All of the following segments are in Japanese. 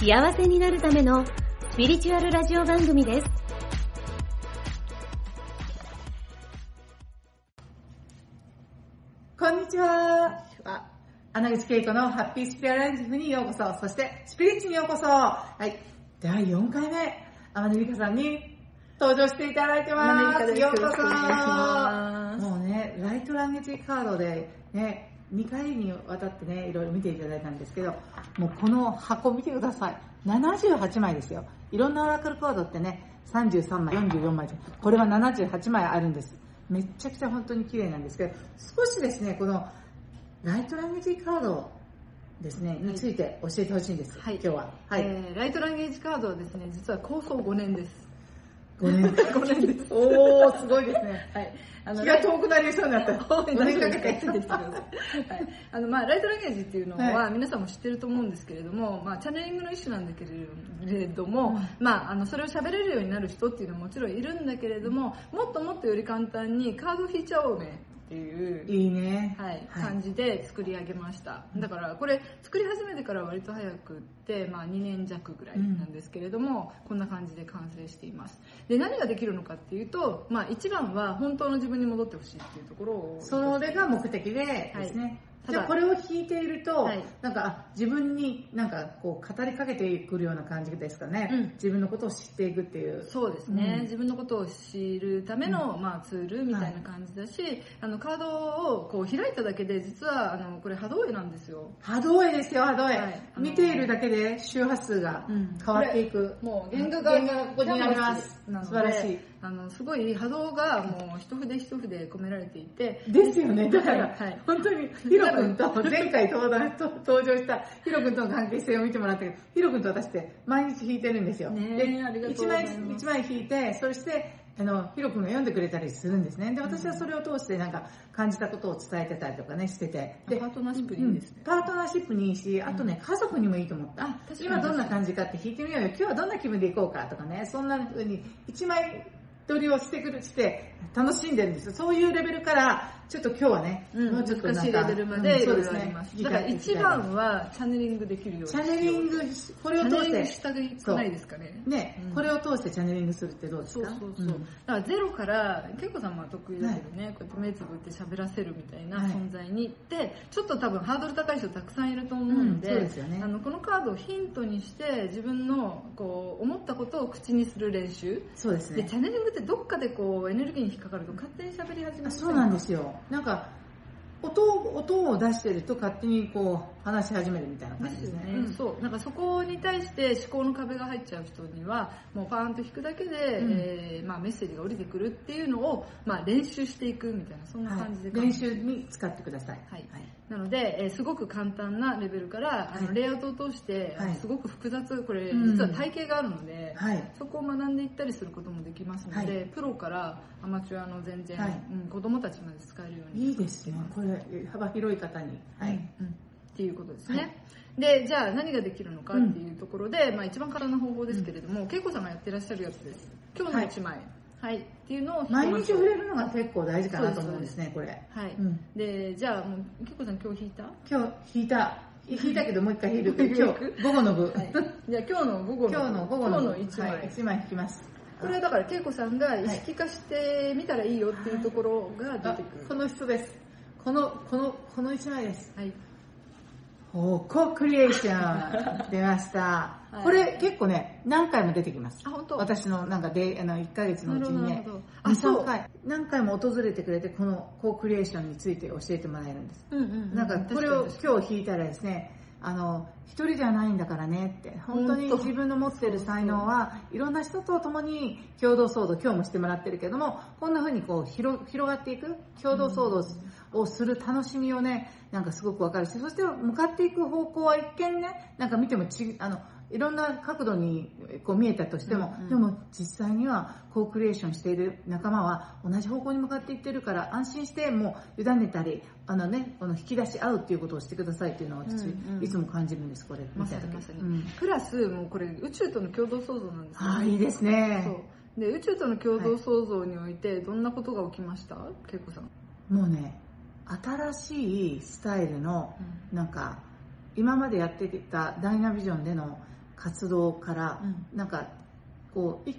幸せになるためのスピリチュアルラジオ番組です。こんにちは。穴口恵子のハッピースピアライフにようこそ。そして、スピリッチにようこそ。はい。第4回目、天音美香さんに登場していただいてます。天音美香ですようこよろしくお願いしますそ。もうね、ライトランゲージカードでね、2回にわたってね、いろいろ見ていただいたんですけど、もうこの箱見てください。78枚ですよ。いろんなオラクルカードってね、33枚、44枚。これは78枚あるんです。めっちゃくちゃ本当に綺麗なんですけど、少しですね、このライトランゲージカードですね、について教えてほしいんです、はい今日は。はい。えーライトランゲージカードはですね、実は構想5年です。5年。5年です。おー、すごいですね。はい。あ気が遠くなりそうになった。5 5年かけて。ついてきてください。はい。あの、まあ、ライトランゲージっていうのは、は皆さんも知ってると思うんですけれども、まあ、チャネリングの一種なんだけれども、まあ、あの、それを喋れるようになる人っていうのはもちろんいるんだけれども、もっともっとより簡単にカード引いちゃおうねっていう、いいね。はい、感じで作り上げました。だからこれ作り始めてから割と早くって、まあ2年弱ぐらいなんですけれども、こんな感じで完成しています。で、何ができるのかっていうと、まあ一番は本当の自分に戻ってほしいっていうところを。それが目的でですね。はいじゃあこれを弾いていると、はい。なんかあ自分になんかこう語りかけてくるような感じですかね、うん。自分のことを知っていくっていう。そうですね、うん。自分のことを知るための、まあ、ツールみたいな感じだし、あのカードをこう開いただけで実はあのこれ波動絵なんですよ。波動絵ですよ、波動絵。はい。見ているだけで周波数がうん。変わっていく。もう原画が原画がここにあります。素晴らしいあのすごい波動がもう一筆一筆込められていてですよね。だから、はい本当にヒロ君と前回登壇と登場したヒロ君との関係性を見てもらったけど、ヒロ君と私って毎日弾いてるんですよ。ねえでありがとう一枚一枚弾いて、そして、あの、ヒロ君が読んでくれたりするんですね。で、私はそれを通してなんか感じたことを伝えてたりとかね、してて。でパートナーシップにいいですねうんパートナーシップにいいし、あとね、家族にもいいと思った。あ確かに今どんな感じかって弾いてみようよ。今日はどんな気分でいこうかとかね、そんな風に一枚取りをしてくる、して楽しんでるんですよ。そういうレベルから、ちょっと今日はね、うん、もうちょっと難しいレベルまでいろいろあります。だから一番はチャネリングできるようにチャネリング、これを通チャネリングし、してたくないですかね。ね、うんこれを通してチャネリングするってどうですそうかそうそう。んだからゼロから、結構さんは得意だけどね、こうやって目つぶって喋らせるみたいなはい存在に行って、ちょっと多分ハードル高い人たくさんいると思ううんので、そうですよねあのこのカードをヒントにして自分のこう思ったことを口にする練習。で、そうですねチ。ャネリングってどっかでこうエネルギーに引っかかると勝手に喋り始める。あそうなんですよ。なんか、音を、音を出してると勝手にこう話し始めるみたいな感ですよね、すね。うんそう。なんかそこに対して思考の壁が入っちゃう人にはもうパーンと弾くだけで、うん。えーまあ、メッセージが降りてくるっていうのを、まあ、練習していくみたいなそんな感じで、はい。練習に使ってください。はいなので、えーすごく簡単なレベルから、あのはいレイアウトを通して、はいすごく複雑これうん実は体系があるので、はい。そこを学んでいったりすることもできますので、はいプロからアマチュアの全然、はいうん、子供たちまで使えるようにいいですね。これ、幅広い方に。はい。うんっていうことですね。はいで、じゃあ何ができるのかっていうところで、まあ一番簡単な方法ですけれども、恵子さんがやってらっしゃるやつです。今日の1枚。はい。っていうのを毎日触れる。るのが結構大事かなと思うんですね、これ。はい。うんで、じゃあもう、恵子さん今日弾いた？今日弾いた。弾いたけどもう一回弾いる。今日午後の部。はい。じゃあ今日の午後の。今日の午後の部。今日の1枚。はい、1枚弾きます。これはだから恵子さんが意識化してみたらいいよっていうところが出あてくる。この人です。この、この、この1枚です。はい。おーコクリエーション出ました、はい。これ結構ね何回も出てきます。あ、本当？私のなんかであの1ヶ月のうちにね。あそう。23回何回も訪れてくれてこのコークリエーションについて教えてもらえるんです、うんうんうん。なんかこれを今日弾いたらですねあの一人じゃないんだからねって。本当に自分の持ってる才能はいろんな人と共に共同騒動今日もしてもらってるけどもこんな風にこう広広がっていく共同騒動をする楽しみをねなんかすごくわかるしそして向かっていく方向は一見ねなんか見てもちあのいろんな角度にこう見えたとしても、うんうん。でも実際にはコークリエーションしている仲間は同じ方向に向かっていってるから安心してもう委ねたりあの、ね、この引き出し合うっていうことをしてくださいっていうのは私、うんうん。いつも感じるんですこれ。まさにまさに、うんプラスもうこれ宇宙との共同創造なんですよああいいですね。そう。で宇宙との共同創造においてどんなことが起きました、恵子さん、もうね新しいスタイルのなんか今までやってきたダイナビジョンでの活動から、うなんかこうい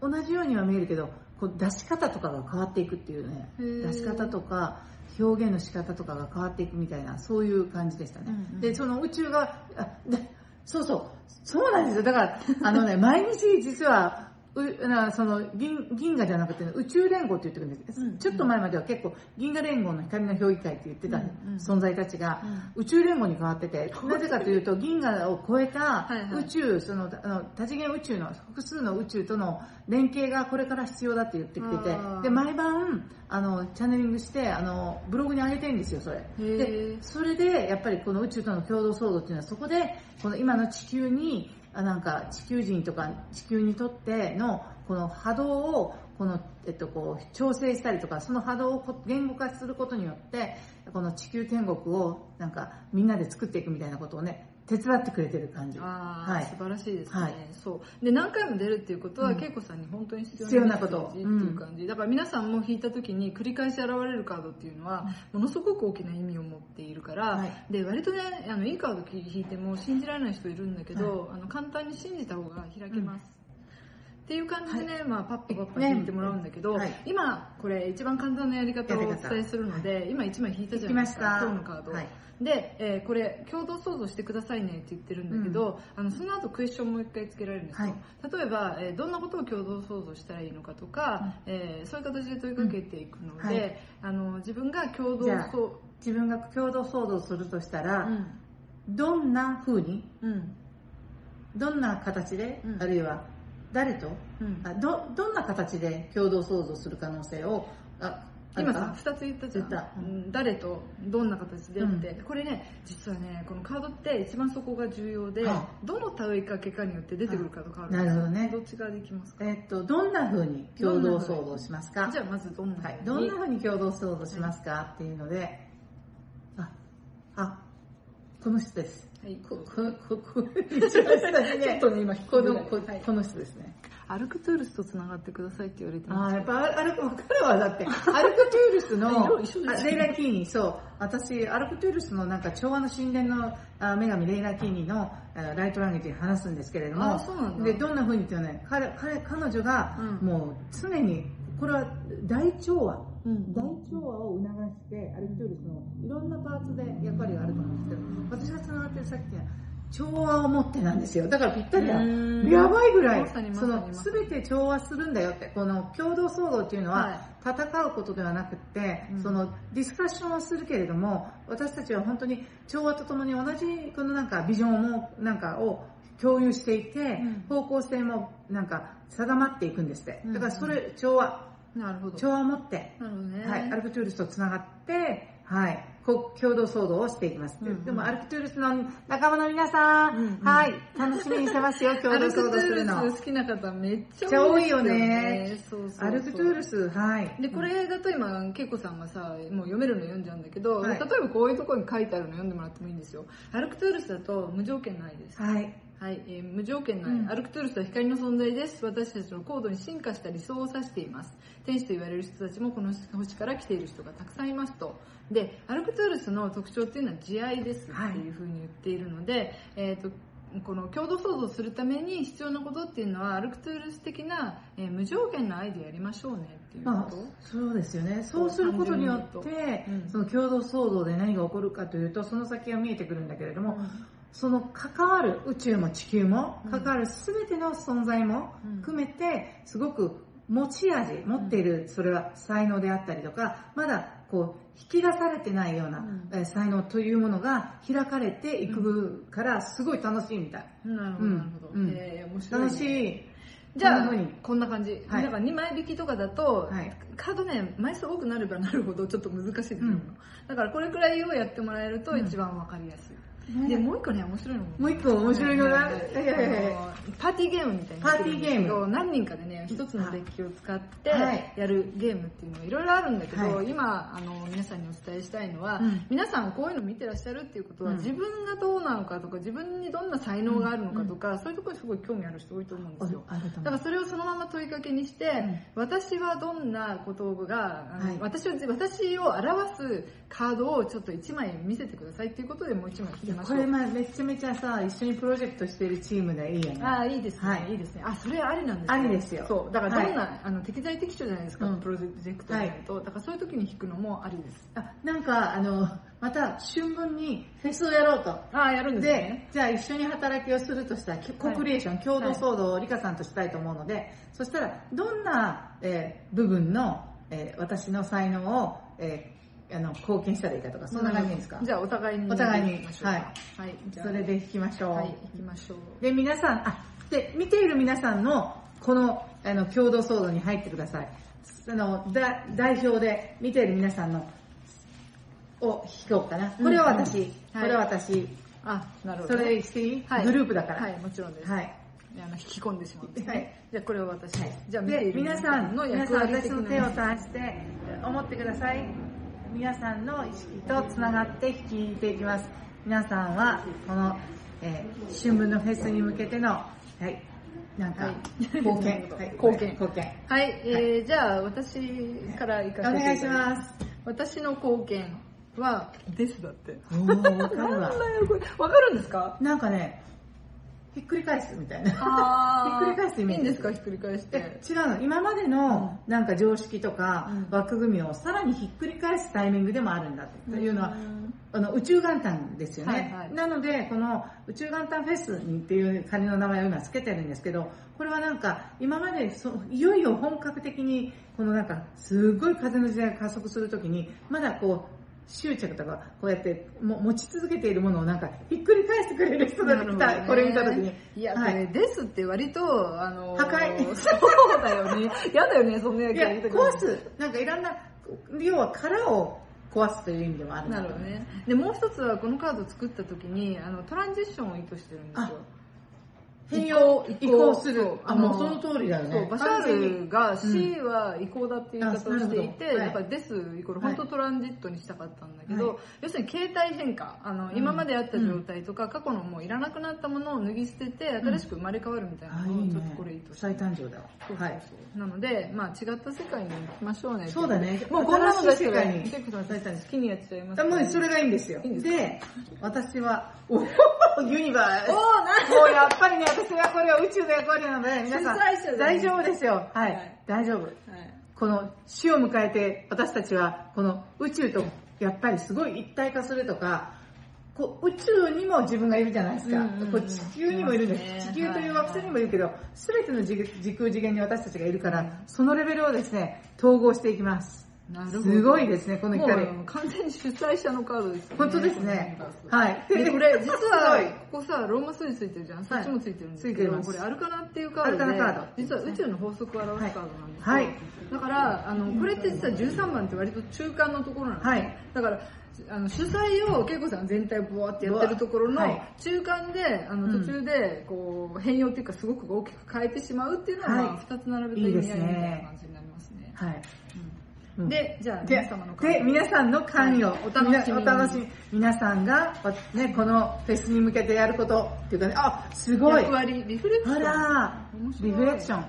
同じようには見えるけどこう出し方とかが変わっていくっていうね出し方とか表現の仕方とかが変わっていくみたいなそういう感じでしたね、うんうん。でその宇宙があでそうそうそうなんですよ。だからあのね毎日実はうなその銀銀河じゃなくて、宇宙連合って言ってるんです、うんちょっと前までは結構銀河連合の光の評議会って言ってた存在たちが、宇宙連合に変わってて、なぜかというと銀河を超えたはいはい。宇宙、そのあの多次元宇宙の複数の宇宙との連携がこれから必要だって言ってきててで毎晩あのチャネリングしてあのブログに上げてるんですよそれ。でそれでやっぱりこの宇宙との共同創造っていうのはそこでこの今の地球にあなんか地球人とか地球にとってのこの波動をこの、えっと、こう調整したりとかその波動を言語化することによってこの地球天国をなんかみんなで作っていくみたいなことをね手伝ってくれてる感じ。はい。素晴らしいですね、はい。そう。で何回も出るっていうことは、うん。恵子さんに本当に必必要なこと。っていう感じ、だから皆さんも引いた時に繰り返し現れるカードっていうのは、ものすごく大きな意味を持っているから、はい。で割とねあのいいカード引いても信じられない人いるんだけど、あの簡単に信じた方が開けます、っていう感じでね、まあ、パッパパッパ引いてもらうんだけど、はい。今これ一番簡単なやり方をお伝えするので今1枚引いたじゃないですか引きました。今日のカード、はい。で、えーこれ共同創造してくださいねって言ってるんだけど、あのその後クエスチョンもう一回つけられるんですよ、はい。例えば、えーどんなことを共同創造したらいいのかとか、えーそういう形で問いかけていくので、うん。はい。あの自分が共同自分が共同創造するとしたら、うん。どんな風にうん。どんな形で、うん。あるいは誰と？うん。あどどんな形で共同創造する可能性を？ああ今さ2つ言ったじゃん。誰と？どんな形で？って、うこれね実はねこのカードって一番そこが重要で、はどの問いかけかによって出てくるカード変わるんなるほどね。どっち側でいきますか？えっとどんな風に共同創造しますか？じゃあまずどんなはい、風にどんな風に共同創造しますか、っていうのでああこの人です。はいここここ一番下にねちょっとね今このこ,、はいこの人ですねアルクトゥールスとつながってくださいって言われてあますーやっぱアルク彼はだってアルクトゥールスのレイラ・キーニそう私アルクトゥールスのなんか調和の神殿のあ女神レイラ・キーニのあのライトランゲージで話すんですけれどもあそうなんだでどんな風にってね彼彼彼女がうんもう常にこれは大調和うん。大調和を促してアルクトゥールスのいろんなパーツで役割があると思うんですけど私がつながってるさっきは調和を持ってなんですよ。だからぴったりだ。うん。やばいぐらいそにの全て調和するんだよってこの共同創造っていうのは、はい。戦うことではなくって、うん。そのディスカッションをするけれども私たちは本当に調和とともに同じこのなんかビジョンをなんかを共有していて、うん。方向性もなんか定まっていくんですって。うん。だからそれ調和なるほど。調和を持ってなるほどね、はい、アルクトゥールスとつながって、はい、こ共同創造をしていきます。うんうん。でも、アルクトゥールスの仲間の皆さん、うんうん。はい、楽しみにしてますよ、共同騒アルクトゥー動するの。ルス好きな方めっちゃ多いよね。ね。そうそうそう。アルクトゥールス、はい。でこれだと今恵子さんがさもう読めるの読んじゃうんだけど、はい。例えばこういうところに書いてあるの読んでもらってもいいんですよ。アルクトゥールスだと無条件の愛です。はい。はい、えー無条件の愛、うん。アルクトゥールスは光の存在です。私たちの高度に進化した理想を指しています。天使と言われる人たちもこの星から来ている人がたくさんいますと。でアルクトゥールスの特徴っていうのは慈愛ですっていうふうに言っているので、えーとこの共同創造するために必要なことっていうのはアルクトゥールス的な、えー無条件の愛でやりましょうねっていうまあこと、、そうですよね。そうすることによって、うん。その共同騒動で何が起こるかというと、その先が見えてくるんだけれども、その関わる宇宙も地球もうん。関わる全ての存在もうん。含めてすごく持ち味持っているそれは才能であったりとかまだこう引き出されてないような才能というものが開かれていくからすごい楽しいみたい。なるほど、うん。なるほど。うん。えー面白い、ね。楽しい。じゃあこんな風に、こんな感じ。はい。だから2枚引きとかだと、はい。カードね、枚数多くなればなるほどちょっと難しいですよ、うん。だからこれくらいをやってもらえるとうん一番わかりやすい。でもう一個ね面白いのも。う一個面白いのが、パーティーゲームみたいな。パーティーゲーム。何人かでね一つのデッキを使ってはい。やるゲームっていうのはいろいろあるんだけど、はい。今あの皆さんにお伝えしたいのは、うん。皆さんこういうの見てらっしゃるっていうことは、うん。自分がどうなのかとか自分にどんな才能があるのかとか、そういうところにすごい興味ある人多いと思うんですよ。だからそれをそのまま問いかけにして、私はどんなことが、はい。私を私を表すカードをちょっと1枚見せてくださいっていうことでもう1枚引きましょう。これまあめちゃめちゃさ、一緒にプロジェクトしてるチームでいいよね。ああいいですね、はい。い、いですね。あそれありなんですよありですよ。そう。だからどんな、はあの適材適所じゃないですか、うん。プロジェクトになると、だからそういう時に弾くのもありです。あなんか、あの、また春分にフェスをやろうと。ああやるんですでね、じゃあ一緒に働きをするとしたら、コクリエーション、共同騒動をリカさんとしたいと思うので、そしたら、どんな、えー部分の、えー私の才能を、えーあの貢献したらいいかとか、そんな感じですか、じゃあお互いに。お互いにはい、はい、それで弾きましょう。はい行きましょう。で、皆さん、あ、で、見ている皆さんの、この、あの、共同騒動に入ってください。あの、だ代表で見ている皆さんの、を弾こうかな。これは私、うん。うんこれは私、あなるほど。それしていい、はい。グループだから。はいもちろんです、はい。あの引き込んでしまうんですね、はい。じゃあこれは私。はい。じゃあ皆さん、の皆さん、私の手をな足して、思ってください。皆さんの意識とつながって弾いていきます。皆さんは、この、えー春分のフェスに向けての、はい、なんか、はい。貢献、はい、貢献。貢献。はい、えーじゃあ私から行かせてお願いしすます。私の貢献はですだって。わかるわ。だよこれわかるんですか？なんかね、ひっくり返すみたいな。ひっくり返すイメージいいんですか？ひっくり返して。え違うの。今までのなんか常識とかうん。枠組みをさらにひっくり返すタイミングでもあるんだっていうのはうん。あの宇宙元旦ですよね、はいはい。なのでこの宇宙元旦フェスにっていう仮の名前を今つけてるんですけどこれはなんか今までそいよいよ本格的にこのなんかすごい風の時代が加速するときにまだこう執着とかこうやっても持ち続けているものをなんかひっくり返してくれる人が来た、ね。これ見たときに。いや、はい。これですって割と、あの破壊。そうだよね。やだよね、そんなやついややりたく壊す。なんかいろんな要は殻を壊すという意味でもあるなるほどね。で、もう一つはこのカードを作った時に、あの、トランジッションを意図してるんですよ。変容移行する。あもうその通りだよね。バシャールが C は移行だっていう言い方をしていて、だからデスイコールはい。本当トランジットにしたかったんだけど、はい。要するに形態変化、あの、ん。今まであった状態とか、過去のもういらなくなったものを脱ぎ捨てて、新しく生まれ変わるみたいなのをちょっとねこれ意図して。再誕生だわ。そうそうはい。そうなので、まあ違った世界に行きましょうね。そうだね。もうこんなのだったら結構好きにやっちゃいますあもうそれがいいんですよ。いいんで私はおユニバース。おーなもうやっぱりね私はこれは宇宙の役割なので皆さん大丈夫ですよ。はい、はい。大丈夫。はい。この死を迎えて私たちはこの宇宙とやっぱりすごい一体化するとかこう宇宙にも自分がいるじゃないですか、こう地球にもいるんです地球という惑星にもいるけど、全ての時時空次元に私たちがいるからそのレベルをですね統合していきます。すごいですねこの光完全に主催者のカードですよね。本当ですね。はい。でこれ 実はい。ここさローマ数字ついてるじゃん。そっちもついてるんですけど、これアルカナっていうカードでアルカナカード。実は宇宙の法則を表すカードなんですよ、はいはい。だからあのこれって実は13番って割と中間のところなんですよ、はい。だからあの主催を恵子さん全体をボワってやってるところのはい。中間であのうん途中でこう変容っていうかすごく大きく変えてしまうっていうのは、はい。まあ、2つ並べた意味合いみたいな感じになりますね。はい。うんでじゃあで皆様ので皆さんの関与、はい。お楽しみ。お楽しみ。皆さんが、ね、このフェスに向けてやることっていうかねあすごい。役割リフレクション。あらリフレクション。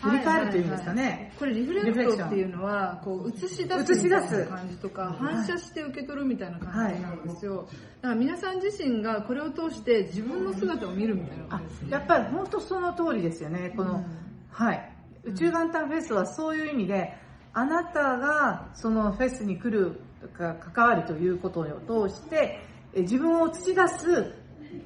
振り返るというんですかね、はいはいはい。これリフレクトっていうのはこう映し出す映し出す。みたいな感じとか反射して受け取るみたいな感じなんですよ、だから皆さん自身がこれを通して自分の姿を見るみたいなあ感じね。やっぱり本当その通りですよね。この、うん。はい。宇宙元旦フェスはそういう意味であなたがそのフェスに来るか関わりということを通してえ自分を映し出す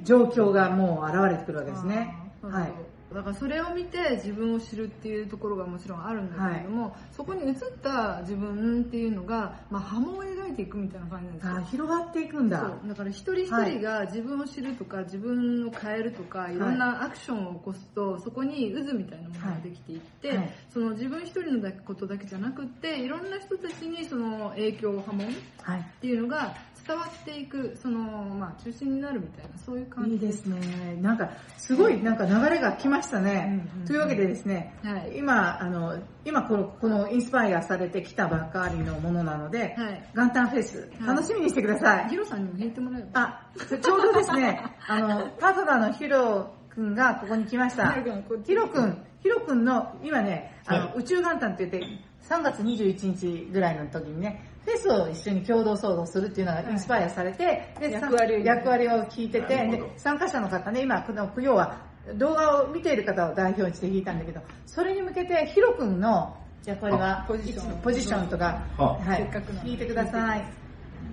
状況がもう現れてくるわけですね。はいだからそれを見て自分を知るっていうところがもちろんあるんだけれども、そこに映った自分っていうのが、まあ、波紋を描いていくみたいな感じなんですよあ広がっていくんだ。そう。だから一人一人が自分を知るとか、自分を変えるとかい。ろんなアクションを起こすと、そこに渦みたいなものができていって、はい。はいその自分一人のことだけじゃなくっていろんな人たちにその影響波紋っはい。ていうのが伝わっていくその、まあ、中心になるみたいなそういう感じ。いいですね。なんか、すごいなんか流れが来ましたね。うんうんというわけでですね、はい。今、あの、今この、このインスパイアされてきたばっかりのものなので、はい。元旦フェス、楽しみにしてください。ヒロさんにも弾いてもらえば。あ、ちょちょうどですね、あの、パートナーのヒロ君がここに来ました。ヒロ君ヒロ君、ヒロ君の、今ね、あの、はい。宇宙元旦って言って、3月21日ぐらいの時にね、フェスを一緒に共同創造するっていうのがインスパイアされて、で役割を役割を聞いてて、で参加者の方ね、今、この要は動画を見ている方を代表にして弾いたんだけど、それに向けてヒロ君の役割は、ポジションポジションとか、ははいせっかく弾いてください。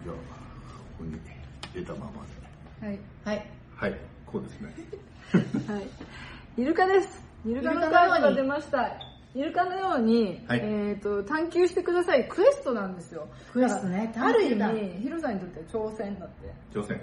じゃあ、ここに出たままで。はいはい。はい、こうですね。はい。イルカです。イルカのカードが出ました。イルカのように、はいえっ、と、探求してください。クエストなんですよ。クエストねある意探味、ヒロさんにとっては挑戦だって。挑戦。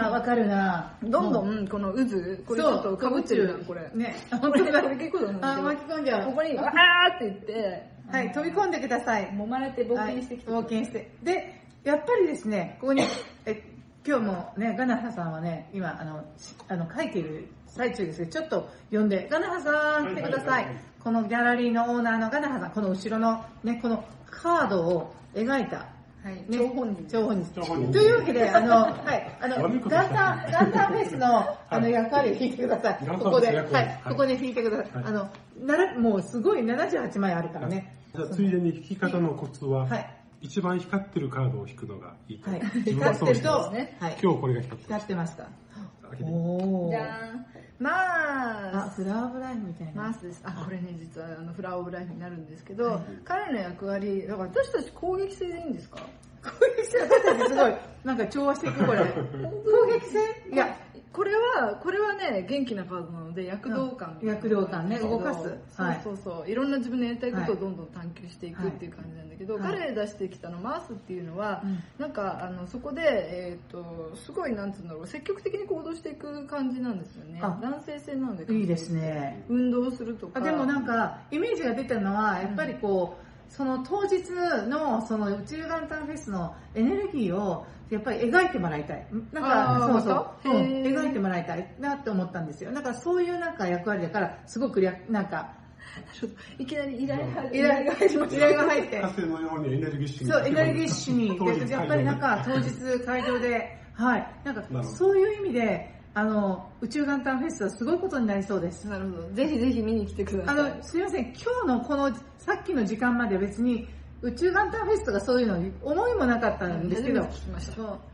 あ、わかるなどんど、うんこの渦、これちょっとかぶってるな、これ。ね。これ、結構あ、巻き込んじゃう。ここに、わーって言って、はい、飛び込んでください。揉まれて冒険してきて、はい冒険して。で、やっぱりですね、ここに、え、今日もね、ガナハさんはね、今、あの、しあの、書いている最中ですけど、ちょっと呼んで、ガナハさん来てください。このギャラリーのオーナーのガナハさん、この後ろのね、このカードを描いた、はい、ね、張本人。張本人。というわけで、あの、はい、あの、悪い元ことしない旦、元旦フェスの、あの、役割を弾いてください。ここで、はい、ここで弾いてください。はいあの、なら、もうすごい78枚あるからね。じゃあついでに弾き方のコツは、はい一番光ってるカードを弾くのがいいと。はい。光ってるとそうしてます。、ねはい。今日これが光って光ってました。開けておー。じゃーん。まあ、あ、フラワーブライフみたいな。マースです。あ、これね、実はあのフラワーオブライフになるんですけど、はい彼の役割、だから私たち攻撃性でいいんですか？こういう人私たちすごい、なんか調和していく、これ。攻撃性いや、これは、これはね、元気なカードなので、躍動感。うん躍動感ね動かすはいそうそうそう。いろんな自分のやりたいことをはいどんどん探求していくっていう感じなんだけど、はい彼出してきたの、マースっていうのは、うんなんか、あの、そこで、えっ、と、すごい、なんつうんだろう、積極的に行動していく感じなんですよね。あ男性性なので。いいですね。運動するとか。あでもなんか、イメージが出たのは、やっぱりこう、その当日のその宇宙元旦フェスのエネルギーをやっぱり描いてもらいたい。なんか、そうそう、うん。描いてもらいたいなって思ったんですよ。なんかそういうなんか役割だから、すごくなんか、ちょっといきなり依頼入依頼が入りま依頼が入って、風のようにエネルギッシュに。そう、エネルギッシュに、やっぱりなんか当日会場で、はい、なんかそういう意味で、あの、宇宙元旦フェスはすごいことになりそうです。なるほど。ぜひぜひ見に来てください。あの、すみません、今日のこの、さっきの時間まで別に、宇宙元旦フェスとかそういうのに思いもなかったんですけど、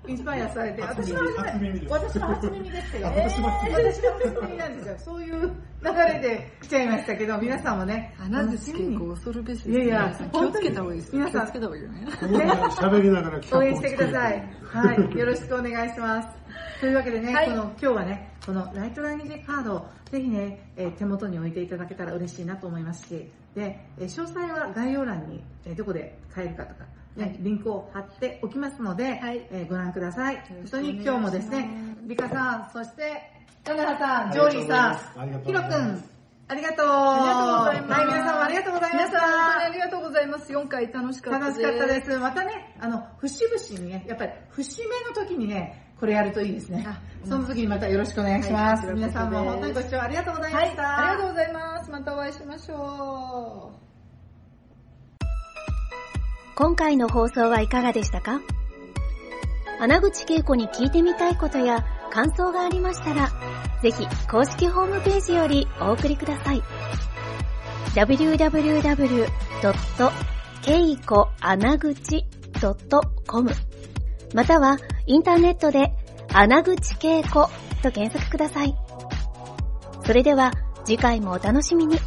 インスパイアされて、私は初耳です私は初耳ですけど、あ私も初耳なんですよ。そういう流れで来ちゃいましたけど、皆さんもね、穴口健康恐るべしです、いやいや皆さん気をつけた方がいいですよ。皆さん気をつけた方がいいよね。喋りながら応援してください。はい。よろしくお願いします。というわけでね、はいこの今日はね、このライトラインジカードをぜひね、えー手元に置いていただけたら嬉しいなと思いますし、で、えー詳細は概要欄に、えーどこで買えるかとか、ねはいリンクを貼っておきますので、はいえーご覧ください。ろ本当に今日もですね、リカさん、そして、田中さん、ジョーリーさん、ヒロ君、ありがとう。ありがとうございます。はい、皆さんもありがとうございました。皆さん本当にありがとうございます。4回楽しかったです。楽しかったです。またね、あの、節々にね、やっぱり節目の時にね、これやるといいですねあ。その時にまたよろしくお願いします。はい皆さんも本当にご視聴ありがとうございまはい、した。ありがとうございます。またお会いしましょう。今回の放送はいかがでしたか？穴口恵子に聞いてみたいことや感想がありましたら、ぜひ公式ホームページよりお送りください。www.keikoanaguchi.com またはインターネットで穴口恵子と検索ください。それでは次回もお楽しみに。